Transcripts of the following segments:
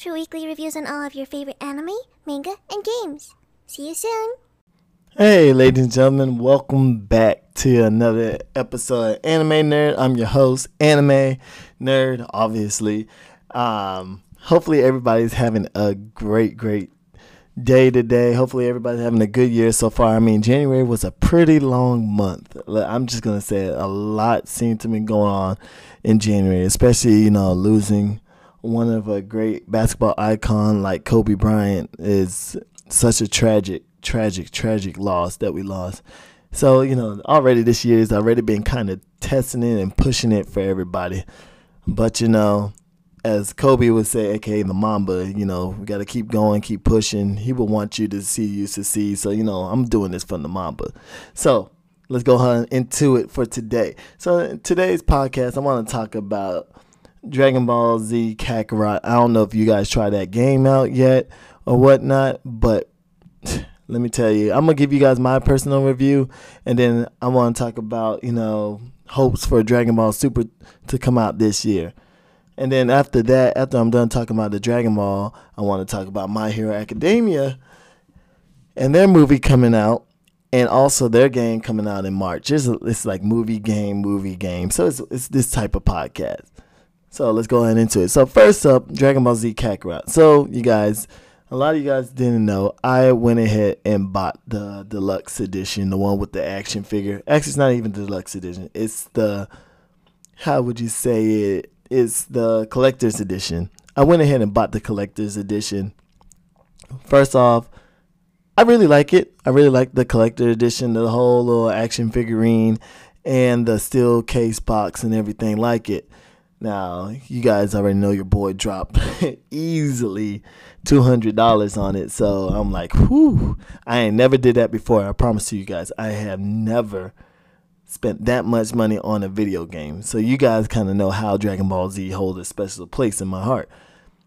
For weekly reviews on all of your favorite anime, manga, and games. See you soon. Hey, ladies and gentlemen, welcome back to another episode of Anime Nerd. I'm your host, Anime Nerd, obviously. Um, hopefully, everybody's having a great, great day today. Hopefully, everybody's having a good year so far. I mean, January was a pretty long month. I'm just going to say it, a lot seemed to be going on in January, especially, you know, losing one of a great basketball icon like Kobe Bryant is such a tragic tragic, tragic loss that we lost. So, you know, already this year has already been kind of testing it and pushing it for everybody. But, you know, as Kobe would say, aka the Mamba, you know, we got to keep going, keep pushing. He would want you to see you succeed. So, you know, I'm doing this for the Mamba. So, let's go into it for today. So, today's podcast, I want to talk about Dragon Ball Z Kakarot. I don't know if you guys tried that game out yet or whatnot, but let me tell you, I'm gonna give you guys my personal review, and then I want to talk about you know hopes for Dragon Ball Super to come out this year. And then after that, after I'm done talking about the Dragon Ball, I want to talk about My Hero Academia and their movie coming out, and also their game coming out in March. It's, it's like movie game, movie game. So it's it's this type of podcast. So let's go ahead into it. So first up, Dragon Ball Z Kakarot. So you guys a lot of you guys didn't know, I went ahead and bought the deluxe edition, the one with the action figure. Actually, it's not even the deluxe edition. It's the, how would you say it? It's the collector's edition. I went ahead and bought the collector's edition. First off, I really like it. I really like the collector edition, the whole little action figurine and the steel case box and everything like it. Now, you guys already know your boy dropped easily $200 on it. So I'm like, whew, I ain't never did that before. I promise to you guys, I have never spent that much money on a video game. So you guys kind of know how Dragon Ball Z holds a special place in my heart.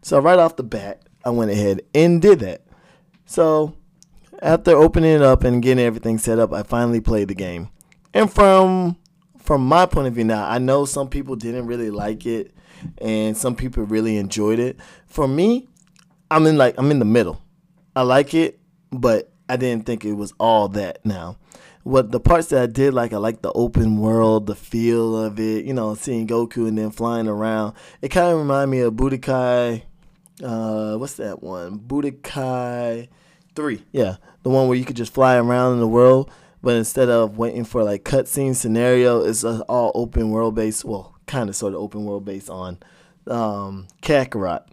So right off the bat, I went ahead and did that. So after opening it up and getting everything set up, I finally played the game. And from from my point of view now, I know some people didn't really like it and some people really enjoyed it. For me, I'm in like I'm in the middle. I like it, but I didn't think it was all that now. What the parts that I did like, I like the open world, the feel of it, you know, seeing Goku and then flying around. It kind of reminded me of Budokai, uh, what's that one? Budokai 3. Yeah, the one where you could just fly around in the world but instead of waiting for like cutscene scenario, it's all open world based. Well, kind of sort of open world based on um, Kakarot.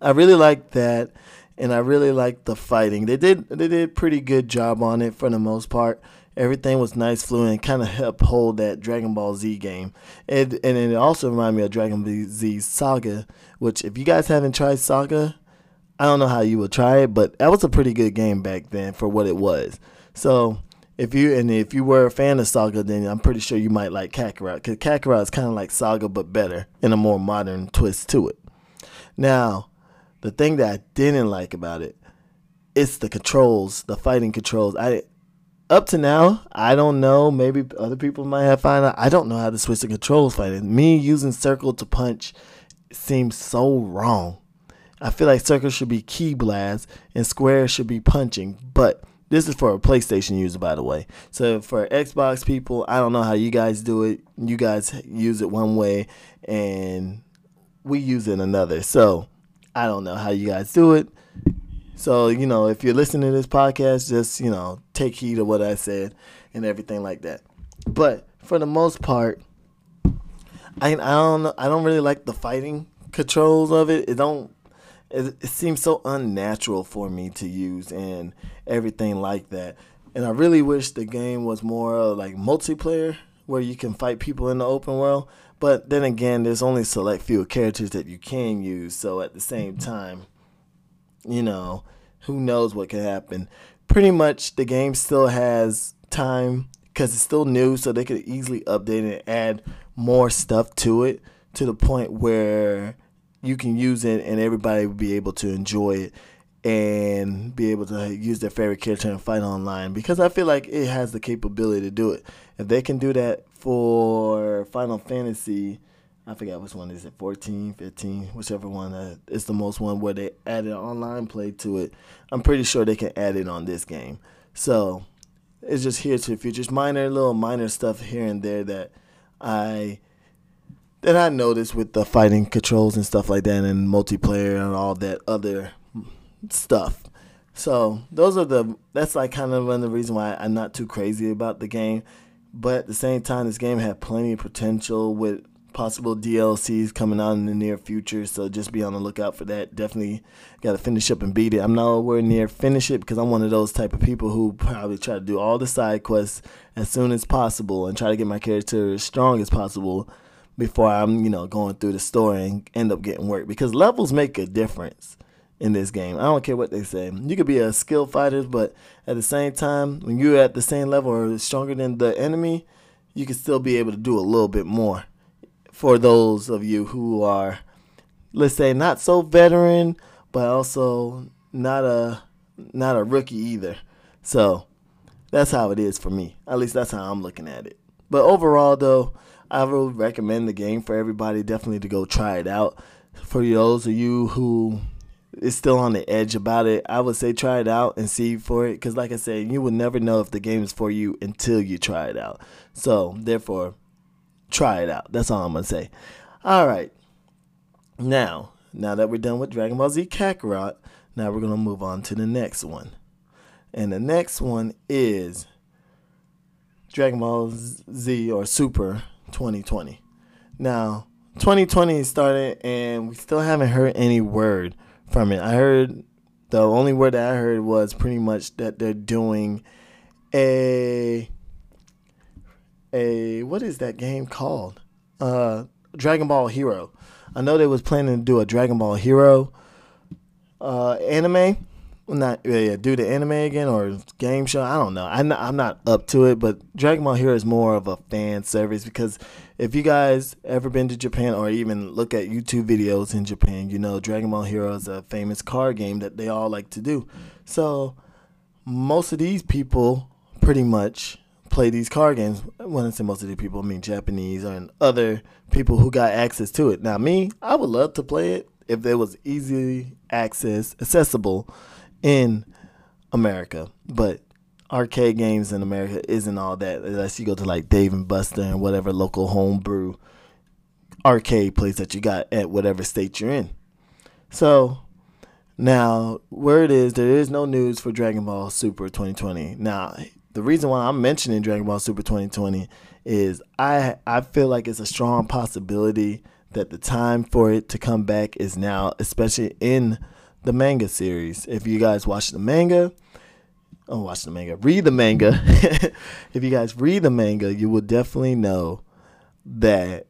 I really like that, and I really like the fighting. They did they did pretty good job on it for the most part. Everything was nice, fluent, kind of helped hold that Dragon Ball Z game. And, and it also reminded me of Dragon Ball Z Saga, which if you guys haven't tried Saga, I don't know how you would try it, but that was a pretty good game back then for what it was. So if you and if you were a fan of Saga, then I'm pretty sure you might like Kakarot because Kakarot is kind of like Saga but better in a more modern twist to it. Now, the thing that I didn't like about it, it's the controls, the fighting controls. I up to now, I don't know. Maybe other people might have found out. I don't know how to switch the controls fighting. Me using circle to punch seems so wrong. I feel like circle should be ki blast and square should be punching, but this is for a PlayStation user, by the way. So for Xbox people, I don't know how you guys do it. You guys use it one way, and we use it another. So I don't know how you guys do it. So you know, if you're listening to this podcast, just you know, take heed of what I said and everything like that. But for the most part, I I don't I don't really like the fighting controls of it. It don't it, it seems so unnatural for me to use and everything like that. And I really wish the game was more like multiplayer where you can fight people in the open world. But then again, there's only select few characters that you can use. So at the same mm-hmm. time, you know, who knows what can happen. Pretty much the game still has time because it's still new, so they could easily update it and add more stuff to it to the point where you can use it and everybody will be able to enjoy it and be able to use their favorite character and fight online because I feel like it has the capability to do it. If they can do that for Final Fantasy I forget which one is it, 14, 15, whichever one uh, is the most one where they added online play to it. I'm pretty sure they can add it on this game. So it's just here to the future. It's minor, little minor stuff here and there that I that I noticed with the fighting controls and stuff like that, and multiplayer and all that other stuff. So those are the that's like kind of one of the reasons why I'm not too crazy about the game. But at the same time, this game had plenty of potential with possible DLCs coming out in the near future. So just be on the lookout for that. Definitely got to finish up and beat it. I'm nowhere near finish it because I'm one of those type of people who probably try to do all the side quests as soon as possible and try to get my character as strong as possible before I'm, you know, going through the story and end up getting work because levels make a difference in this game. I don't care what they say. You could be a skilled fighter, but at the same time, when you're at the same level or stronger than the enemy, you can still be able to do a little bit more. For those of you who are, let's say, not so veteran, but also not a not a rookie either. So that's how it is for me. At least that's how I'm looking at it. But overall, though, I would recommend the game for everybody. Definitely to go try it out. For those of you who is still on the edge about it, I would say try it out and see for it. Because, like I said, you will never know if the game is for you until you try it out. So, therefore, try it out. That's all I'm going to say. All right. Now, now that we're done with Dragon Ball Z Kakarot, now we're going to move on to the next one. And the next one is Dragon Ball Z or Super 2020. Now, 2020 started and we still haven't heard any word from it. I heard the only word that I heard was pretty much that they're doing a a what is that game called? Uh, Dragon Ball Hero. I know they was planning to do a Dragon Ball Hero uh, anime. Not yeah, do the anime again or game show. I don't know. I'm not, I'm not up to it, but Dragon Ball Hero is more of a fan service because if you guys ever been to Japan or even look at YouTube videos in Japan, you know Dragon Ball Hero is a famous card game that they all like to do. So most of these people pretty much play these card games. When I say most of the people, I mean Japanese and other people who got access to it. Now me, I would love to play it if there was easy access, accessible in America, but arcade games in America isn't all that unless you go to like Dave and Buster and whatever local homebrew arcade place that you got at whatever state you're in. So now, it is, there is no news for Dragon Ball Super 2020. Now, the reason why I'm mentioning Dragon Ball Super 2020 is I I feel like it's a strong possibility that the time for it to come back is now, especially in the manga series. If you guys watch the manga, oh, watch the manga, read the manga. if you guys read the manga, you will definitely know that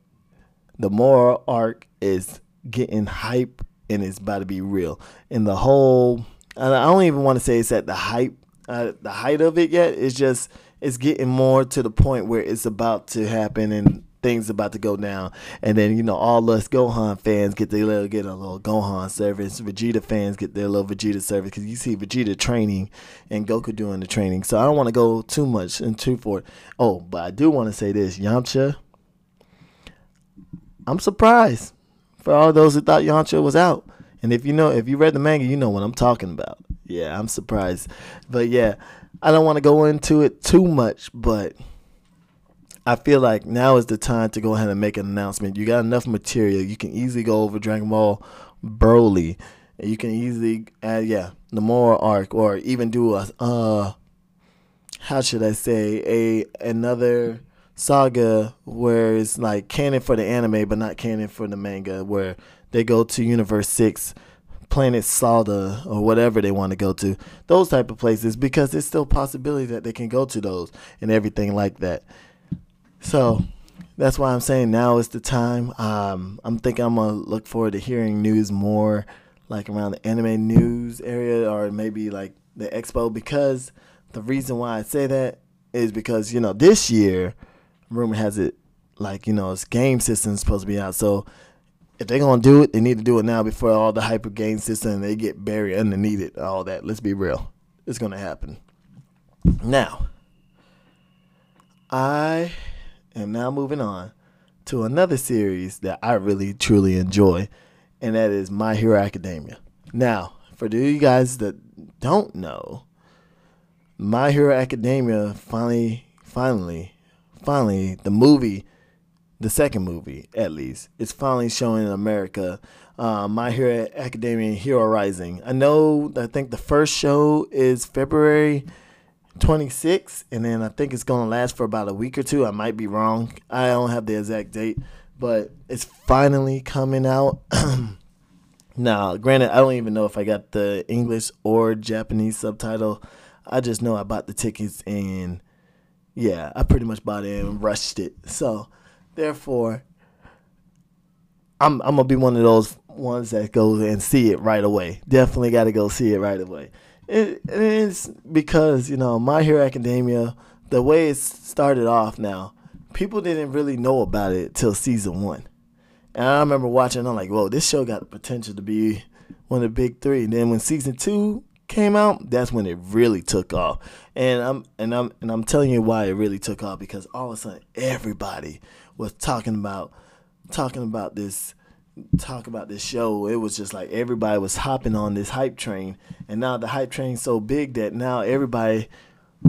the Moro arc is getting hype and it's about to be real. And the whole, I don't even want to say it's at the hype, uh, the height of it yet. It's just it's getting more to the point where it's about to happen and things about to go down. And then, you know, all us Gohan fans get their little get a little Gohan service. Vegeta fans get their little Vegeta service because you see Vegeta training and Goku doing the training. So I don't want to go too much into for. Oh, but I do want to say this, Yamcha. I'm surprised for all those who thought Yamcha was out. And if you know, if you read the manga, you know what I'm talking about. Yeah, I'm surprised. But yeah, I don't want to go into it too much, but I feel like now is the time to go ahead and make an announcement. You got enough material. You can easily go over Dragon Ball Broly. You can easily add, yeah, the Moro arc, or even do a, uh, how should I say, a another saga where it's like canon for the anime, but not canon for the manga, where they go to Universe Six, Planet Sadala, or whatever they want to go to. Those type of places, because there's still possibility that they can go to those and everything like that. So that's why I'm saying now is the time. Um, I'm thinking I'm gonna look forward to hearing news more, like around the anime news area, or maybe like the expo. Because the reason why I say that is because you know this year, rumor has it, like you know, it's game system's supposed to be out. So if they're gonna do it, they need to do it now before all the hyper game system and they get buried underneath it. All that. Let's be real, it's gonna happen. Now, I am now moving on to another series that I really truly enjoy, and that is My Hero Academia. Now, for you guys that don't know, My Hero Academia finally, finally, finally, the movie, the second movie at least, is finally showing in America. Uh, My Hero Academia Hero Rising. I know, I think the first show is February 26, and then I think it's to last for about a week or two. I might be wrong. I don't have the exact date, but it's finally coming out. now, granted, I don't even know if I got the English or Japanese subtitle. I just know I bought the tickets and yeah, I pretty much bought it and rushed it. So, therefore, I'm I'm gonna be one of those ones that goes and see it right away. Definitely got to go see it right away. It, it is because you know My Hero Academia, the way it started off now, people didn't really know about it till season one, and I remember watching. I'm like, whoa, this show got the potential to be one of the big three. And then when season two came out, that's when it really took off. And I'm and I'm and I'm telling you why it really took off because all of a sudden everybody was talking about talking about this talk about this show, it was just like everybody was hopping on this hype train, and now the hype train's so big that now everybody,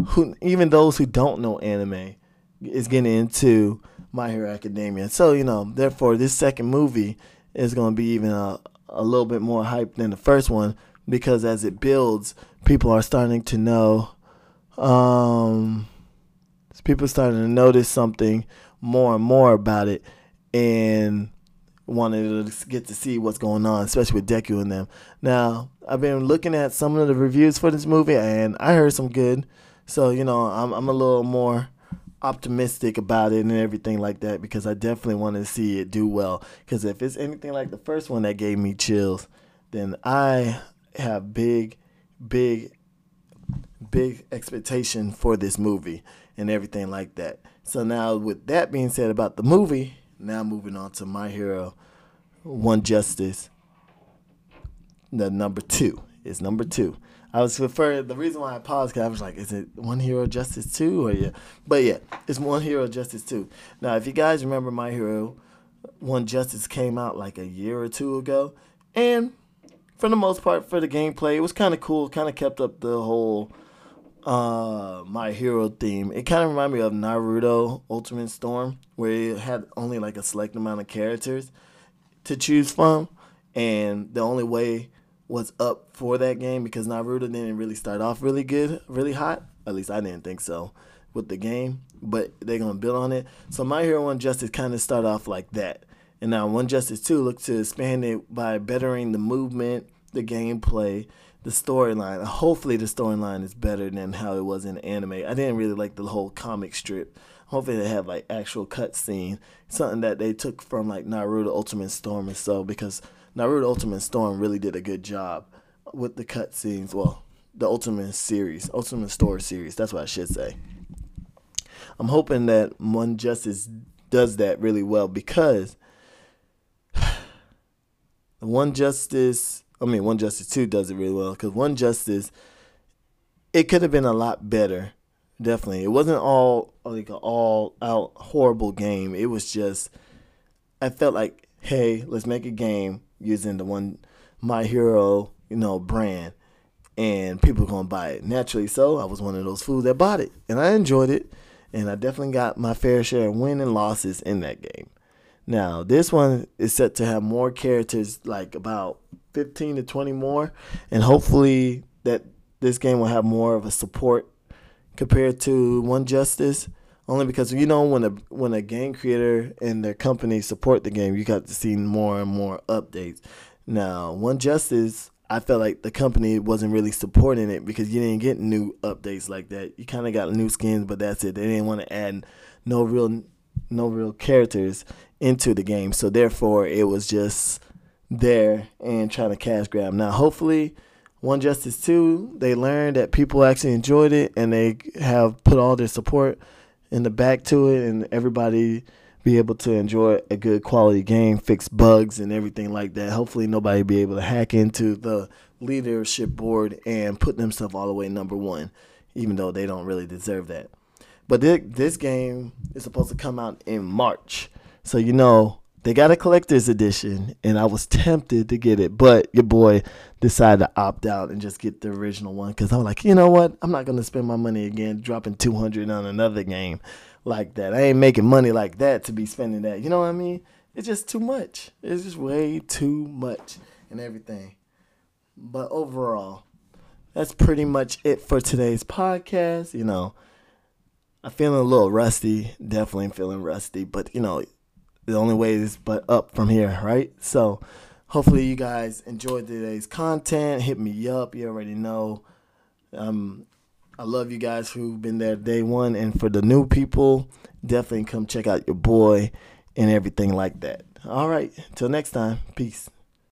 who even those who don't know anime, is getting into My Hero Academia. So you know, therefore, this second movie is going to be even a a little bit more hype than the first one because as it builds, people are starting to know. Um, people starting to notice something more and more about it, and wanted to get to see what's going on, especially with Deku and them. Now, I've been looking at some of the reviews for this movie, and I heard some good. So you know, I'm I'm a little more optimistic about it and everything like that because I definitely want to see it do well. Because if it's anything like the first one that gave me chills, then I have big, big, big expectation for this movie and everything like that. So now, with that being said about the movie, now moving on to my hero, One Justice. The number two is number two. I was referring. The reason why I paused because I was like, "Is it One Hero Justice two or yeah?" But yeah, it's One Hero Justice two. Now, if you guys remember, My Hero One Justice came out like a year or two ago, and for the most part, for the gameplay, it was kind of cool. Kind of kept up the whole uh my hero theme. It kind of reminded me of Naruto Ultimate Storm, where it had only like a select amount of characters to choose from, and the only way was up for that game because Naruto didn't really start off really good, really hot. At least I didn't think so with the game, but they're gonna build on it. So My Hero One Justice kind of start off like that, and now One Justice Two looks to expand it by bettering the movement, the gameplay, the storyline. Hopefully, the storyline is better than how it was in anime. I didn't really like the whole comic strip. Hopefully, they have like actual cutscene, something that they took from like Naruto Ultimate Storm and so because Naruto Ultimate Storm really did a good job with the cutscenes. Well, the Ultimate series, Ultimate Story series. That's what I should say. I'm hoping that One Justice does that really well because One Justice I mean, One Justice Two does it really well because One Justice, it could have been a lot better. Definitely, it wasn't all like an all out horrible game. It was just, I felt like, hey, let's make a game using the one My Hero, you know, brand, and people are gonna buy it naturally. So I was one of those fools that bought it, and I enjoyed it, and I definitely got my fair share of win and losses in that game. Now, this one is set to have more characters, like about 15 to 20 more, and hopefully that this game will have more of a support compared to One Justice. Only because you know when a when a game creator and their company support the game, you got to see more and more updates. Now, One Justice, I felt like the company wasn't really supporting it because you didn't get new updates like that. You kind of got new skins, but that's it. They didn't want to add no real no real characters into the game, so therefore it was just there and trying to cash grab. Now, hopefully, One Justice 2, they learned that people actually enjoyed it and they have put all their support in the back to it, and everybody be able to enjoy a good quality game, fix bugs and everything like that. Hopefully, nobody be able to hack into the leadership board and put themselves all the way number one, even though they don't really deserve that. But this game is supposed to come out in March. So you know they got a collector's edition, and I was tempted to get it, but your boy decided to opt out and just get the original one because I'm like, you know what? I'm not gonna spend my money again dropping 200 on another game like that. I ain't making money like that to be spending that. You know what I mean? It's just too much. It's just way too much and everything. But overall, that's pretty much it for today's podcast. You know, I'm feeling a little rusty. Definitely feeling rusty, but you know, the only way is but up from here, right? So hopefully you guys enjoyed today's content. Hit me up. You already know. Um, I love you guys who've been there day one, and for the new people, definitely come check out your boy and everything like that. All right, till next time, peace.